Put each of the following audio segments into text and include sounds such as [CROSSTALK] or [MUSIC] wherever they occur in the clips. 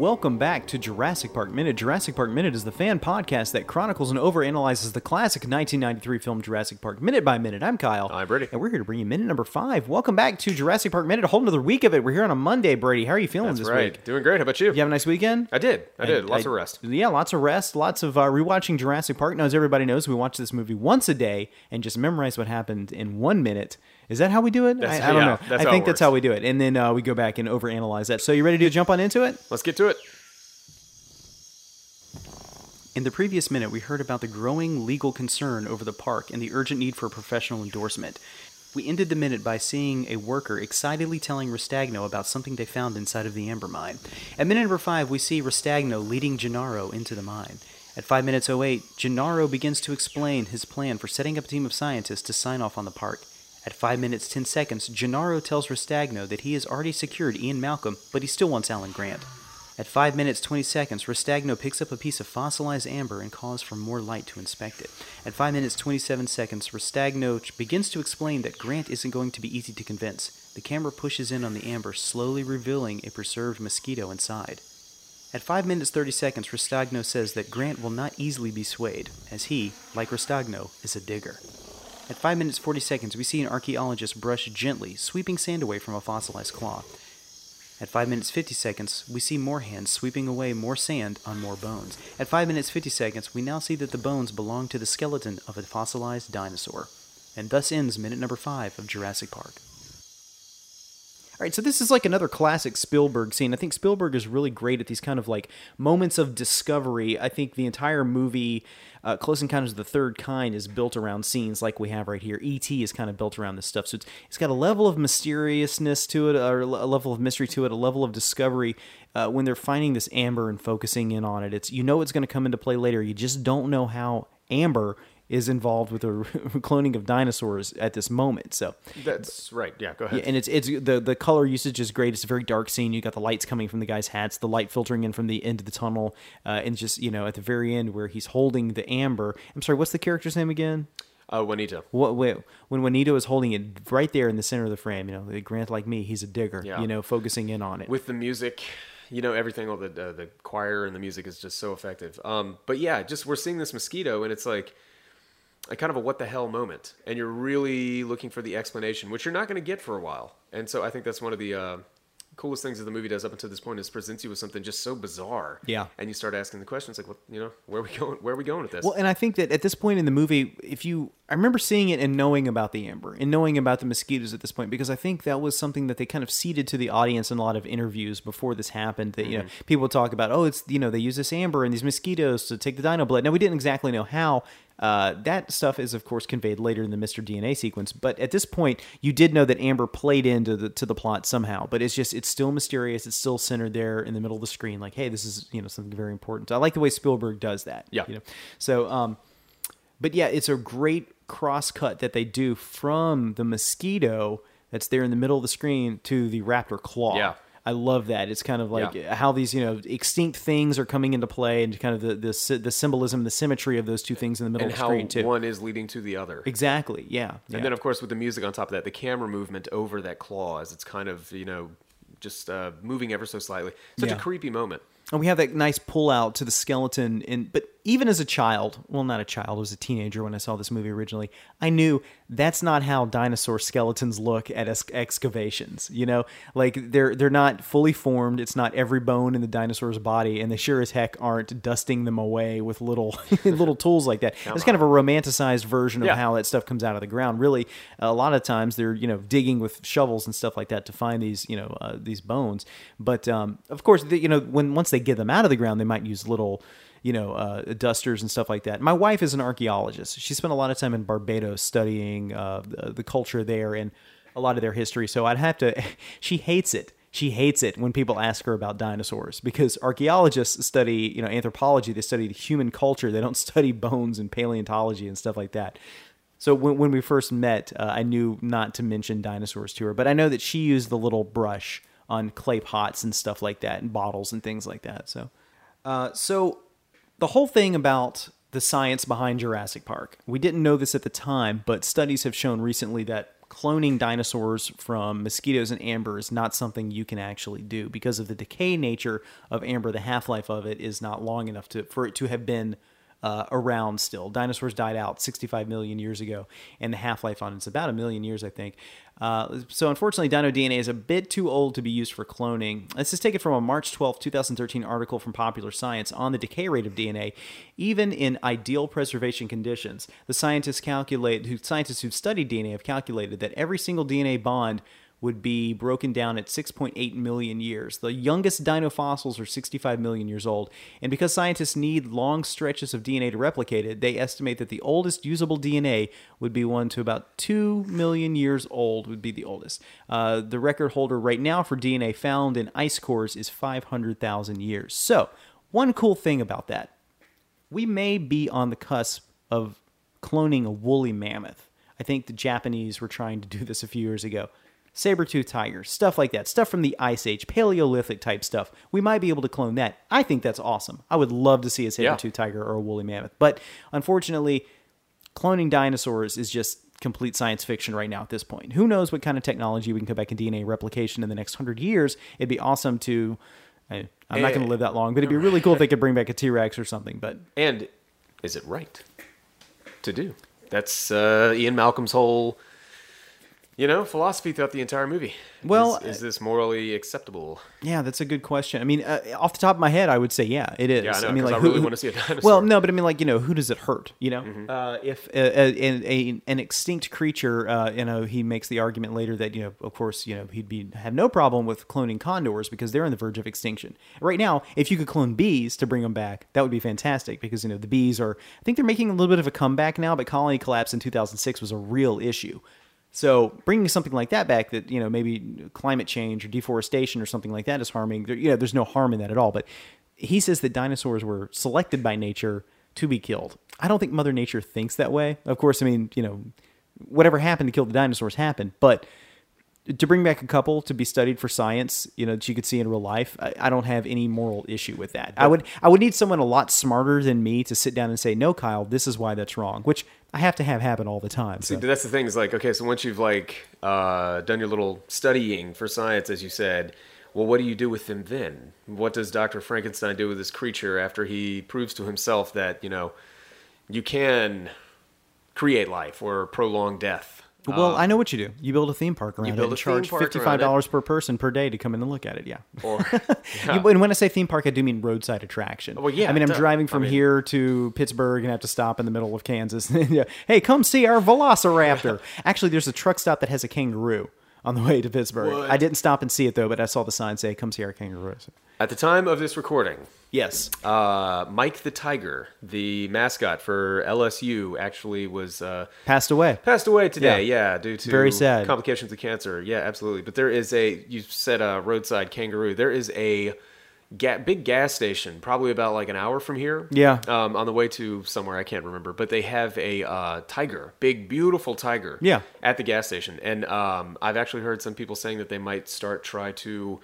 welcome back to Jurassic Park Minute. Jurassic Park Minute is the fan podcast that chronicles and overanalyzes the classic 1993 film Jurassic Park minute by minute. I'm Kyle. I'm Brady. And we're here to bring you minute number five. Welcome back to Jurassic Park Minute, a whole another week of it. We're here on a Monday, Brady. How are you feeling That's this right. week? Doing great. How about you? You have a nice weekend? I did. I did. Lots I- of rest. Yeah, lots of rest, lots of uh, rewatching Jurassic Park. Now, as everybody knows, we watch this movie once a day and just memorize what happened in one minute. Is that how we do it? I, I don't yeah, know. I think that's how we do it. And then uh, we go back and overanalyze that. So, you ready to jump on into it? Let's get to it. In the previous minute, we heard about the growing legal concern over the park and the urgent need for professional endorsement. We ended the minute by seeing a worker excitedly telling Rostagno about something they found inside of the amber mine. At minute number 5, we see Rostagno leading Gennaro into the mine. At 5 minutes 08, Gennaro begins to explain his plan for setting up a team of scientists to sign off on the park. At 5 minutes 10 seconds, Gennaro tells Rostagno that he has already secured Ian Malcolm, but he still wants Alan Grant. At 5 minutes 20 seconds, Rostagno picks up a piece of fossilized amber and calls for more light to inspect it. At 5 minutes 27 seconds, Rostagno begins to explain that Grant isn't going to be easy to convince. The camera pushes in on the amber, slowly revealing a preserved mosquito inside. At 5 minutes 30 seconds, Rostagno says that Grant will not easily be swayed, as he, like Rostagno, is a digger. At 5 minutes 40 seconds, we see an archaeologist brush gently, sweeping sand away from a fossilized claw. At 5 minutes 50 seconds, we see more hands sweeping away more sand on more bones. At 5 minutes 50 seconds, we now see that the bones belong to the skeleton of a fossilized dinosaur. And thus ends minute number 5 of Jurassic Park. Right, so this is like another classic Spielberg scene. I think Spielberg is really great at these kind of like moments of discovery. I think the entire movie, uh, Close Encounters of the Third Kind, is built around scenes like we have right here. E.T. is kind of built around this stuff. So it's, it's got a level of mysteriousness to it, or a level of mystery to it, a level of discovery. Uh, when they're finding this amber and focusing in on it, it's you know it's going to come into play later. You just don't know how amber is involved with the [LAUGHS] cloning of dinosaurs at this moment. So That's right. Yeah, go ahead. yeah, and it's it's the the color usage is great. It's a very dark scene. You got the lights coming from the guy's hats, the light filtering in from the end of the tunnel, uh, and just you know at the very end where he's holding the amber. I'm sorry, what's the character's name again? uh, Juanito. What when Juanito is holding it right there in the center of the frame, you know, Grant like me, he's a digger. Yeah. You know, focusing in on it. With the music, you know, everything, all the uh, the choir and the music is just so effective. Um, but yeah, just we're seeing this mosquito, and it's like a kind of a what the hell moment, and you're really looking for the explanation, which you're not going to get for a while. And so I think that's one of the uh, coolest things that the movie does up until this point is presents you with something just so bizarre. Yeah. And you start asking the questions like, what, you know, where are we [LAUGHS] going? Where are we going with this? Well, and I think that at this point in the movie, if you, I remember seeing it and knowing about the amber and knowing about the mosquitoes at this point, because I think that was something that they kind of seeded to the audience in a lot of interviews before this happened. That you know, people talk about, oh, it's you know, they use this amber and these mosquitoes to take the dino blood. Now we didn't exactly know how. Uh, that stuff is, of course, conveyed later in the Mr. DNA sequence. But at this point, you did know that Amber played into the to the plot somehow. But it's just it's still mysterious. It's still centered there in the middle of the screen. Like, hey, this is you know something very important. I like the way Spielberg does that. Yeah. You know, so um, but yeah, it's a great cross cut that they do from the mosquito that's there in the middle of the screen to the raptor claw. Yeah. I love that. It's kind of like Yeah. how these, you know, extinct things are coming into play and kind of the the, the symbolism, the symmetry of those two things in the middle and of the how screen too. one is leading to the other. exactly. Yeah. yeah. And then, of course, with the music on top of that, the camera movement over that claw as it's kind of, you know, just uh, moving ever so slightly. Such Yeah. a creepy moment. And we have that nice pull out to the skeleton. And but even as a child, well, not a child, I was a teenager when I saw this movie originally. I knew that's not how dinosaur skeletons look at ex- excavations. You know, like they're they're not fully formed. It's not every bone in the dinosaur's body, and they sure as heck aren't dusting them away with little [LAUGHS] little tools like that. it's kind of a romanticized version of Yeah. how that stuff comes out of the ground. Really, a lot of times they're you know digging with shovels and stuff like that to find these you know uh, these bones. But um, of course, the, you know when once they get them out of the ground, they might use little you know uh, dusters and stuff like that. My wife is an archaeologist. She spent a lot of time in Barbados studying uh, the, the culture there and a lot of their history. So I'd have to. [LAUGHS] She hates it. She hates it when people ask her about dinosaurs because archaeologists study, you know, anthropology. They study the human culture. They don't [LAUGHS] study bones and paleontology and stuff like that. So when, when we first met, uh, I knew not to mention dinosaurs to her, but I know that she used the little brush on clay pots and stuff like that, and bottles and things like that. So, uh, so the whole thing about the science behind Jurassic Park, we didn't know this at the time, but studies have shown recently that cloning dinosaurs from mosquitoes and amber is not something you can actually do because of the decay nature of amber. The half life of it is not long enough to for it to have been uh, around still. Dinosaurs died out 65 million years ago, and the half life on it's about a million years, I think. Uh, so unfortunately, dino DNA is a bit too old to be used for cloning. This is taken from a March 12, 2013 article from Popular Science on the decay rate of DNA, even in ideal preservation conditions. The scientists calculate, who scientists who've studied DNA have calculated that every single DNA bond would be broken down at 6.8 million years. The youngest dino fossils are 65 million years old. And because scientists need long stretches of DNA to replicate it, they estimate that the oldest usable DNA would be one to about 2 million years old, would be the oldest. Uh, the record holder right now for DNA found in ice cores is 500,000 years. So, one cool thing about that, we may be on the cusp of cloning a woolly mammoth. I think the Japanese were trying to do this a few years ago saber-tooth tiger, stuff like that, stuff from the Ice Age, Paleolithic type stuff. We might be able to clone that. I think that's awesome. I would love to see a saber-tooth yeah. tiger or a woolly mammoth. But unfortunately, cloning dinosaurs is just complete science fiction right now at this point. Who knows what kind of technology we can come back in DNA replication in the next hundred years? It'd be awesome to. I, am not going to live that long, but it'd be really cool if they could bring back a T Rex or something. But and is it right to do? That's uh, Ian Malcolm's whole you know, philosophy throughout the entire movie. Well, is, is this morally acceptable? Yeah, that's a good question. I mean, uh, off the top of my head, I would say yeah, it is. Yeah, I, know, I mean, like, I who, really want to see a dinosaur. Well, no, but I mean, like you know, who does it hurt? You know, mm-hmm. uh, if a, a, a, an extinct creature, uh, you know, he makes the argument later that you know, of course, you know, he'd be have no problem with cloning condors because they're on the verge of extinction right now. If you could clone bees to bring them back, that would be fantastic because you know the bees are. I think they're making a little bit of a comeback now, but colony collapse in 2006 was a real issue. So bringing something like that back, that you know maybe climate change or deforestation or something like that is harming. You know, there's no harm in that at all. But he says that dinosaurs were selected by nature to be killed. I don't think Mother Nature thinks that way. Of course, I mean you know, whatever happened to kill the dinosaurs happened, but to bring back a couple to be studied for science, you know, that you could see in real life, I, I don't have any moral issue with that. I would I would need someone a lot smarter than me to sit down and say, "No, Kyle, this is why that's wrong," which I have to have happen all the time. So. See, that's the thing is like, okay, so once you've like uh, done your little studying for science, as you said, well, what do you do with them then? What does Dr. Frankenstein do with this creature after he proves to himself that, you know, you can create life or prolong death? Well, I know what you do. You build a theme park around it and charge fifty-five dollars per person per day to come in and look at it. Yeah. Or, [LAUGHS] yeah. and when I say theme park, I do mean roadside attraction. Well, yeah. I mean, I'm duh. driving from I mean, here to Pittsburgh and have to stop in the middle of Kansas. [LAUGHS] yeah. Hey, come see our Velociraptor. [LAUGHS] Actually, there's a truck stop that has a kangaroo on the way to Pittsburgh. What? I didn't stop and see it though, but I saw the sign say "Come see our kangaroo." At the time of this recording, yes, uh, Mike the Tiger, the mascot for LSU, actually was uh, passed away. Passed away today, yeah. yeah, due to very sad complications of cancer. Yeah, absolutely. But there is a you said a roadside kangaroo. There is a ga- big gas station, probably about like an hour from here. Yeah. Um, on the way to somewhere I can't remember, but they have a uh, tiger, big beautiful tiger. Yeah. At the gas station, and um, I've actually heard some people saying that they might start try to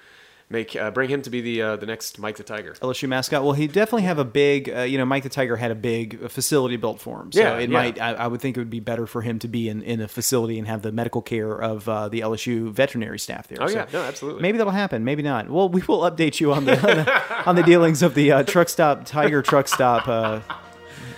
make uh, bring him to be the uh, the next Mike the Tiger. LSU mascot. Well, he definitely have a big. Uh, you know, Mike the Tiger had a big facility built for him. So yeah, it yeah. might. I, I, would think it would be better for him to be in, in a facility and have the medical care of uh, the LSU veterinary staff there. Oh so yeah, no, absolutely. Maybe that'll happen. Maybe not. Well, we will update you on the [LAUGHS] on the, on the dealings of the uh, truck stop Tiger truck stop uh,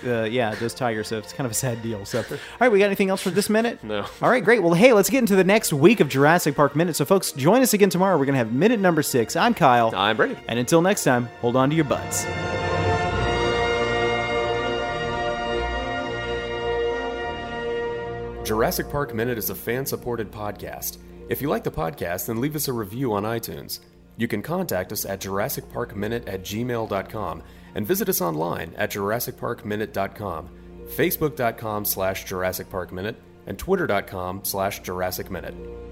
uh, yeah, those tigers. So it's kind of a sad deal. So, all right, we got anything else for this minute? No. All right, great. Well, hey, let's get into the next week of Jurassic Park Minute. So, folks, join us again tomorrow. We're going to have minute number six. I'm Kyle. I'm Brady. And until next time, hold on to your butts. Jurassic Park Minute is a fan supported podcast. If you like the podcast, then leave us a review on iTunes. You can contact us at JurassicParkMinute at gmail.com and visit us online at JurassicParkMinute.com, Facebook.com slash and Twitter.com slash.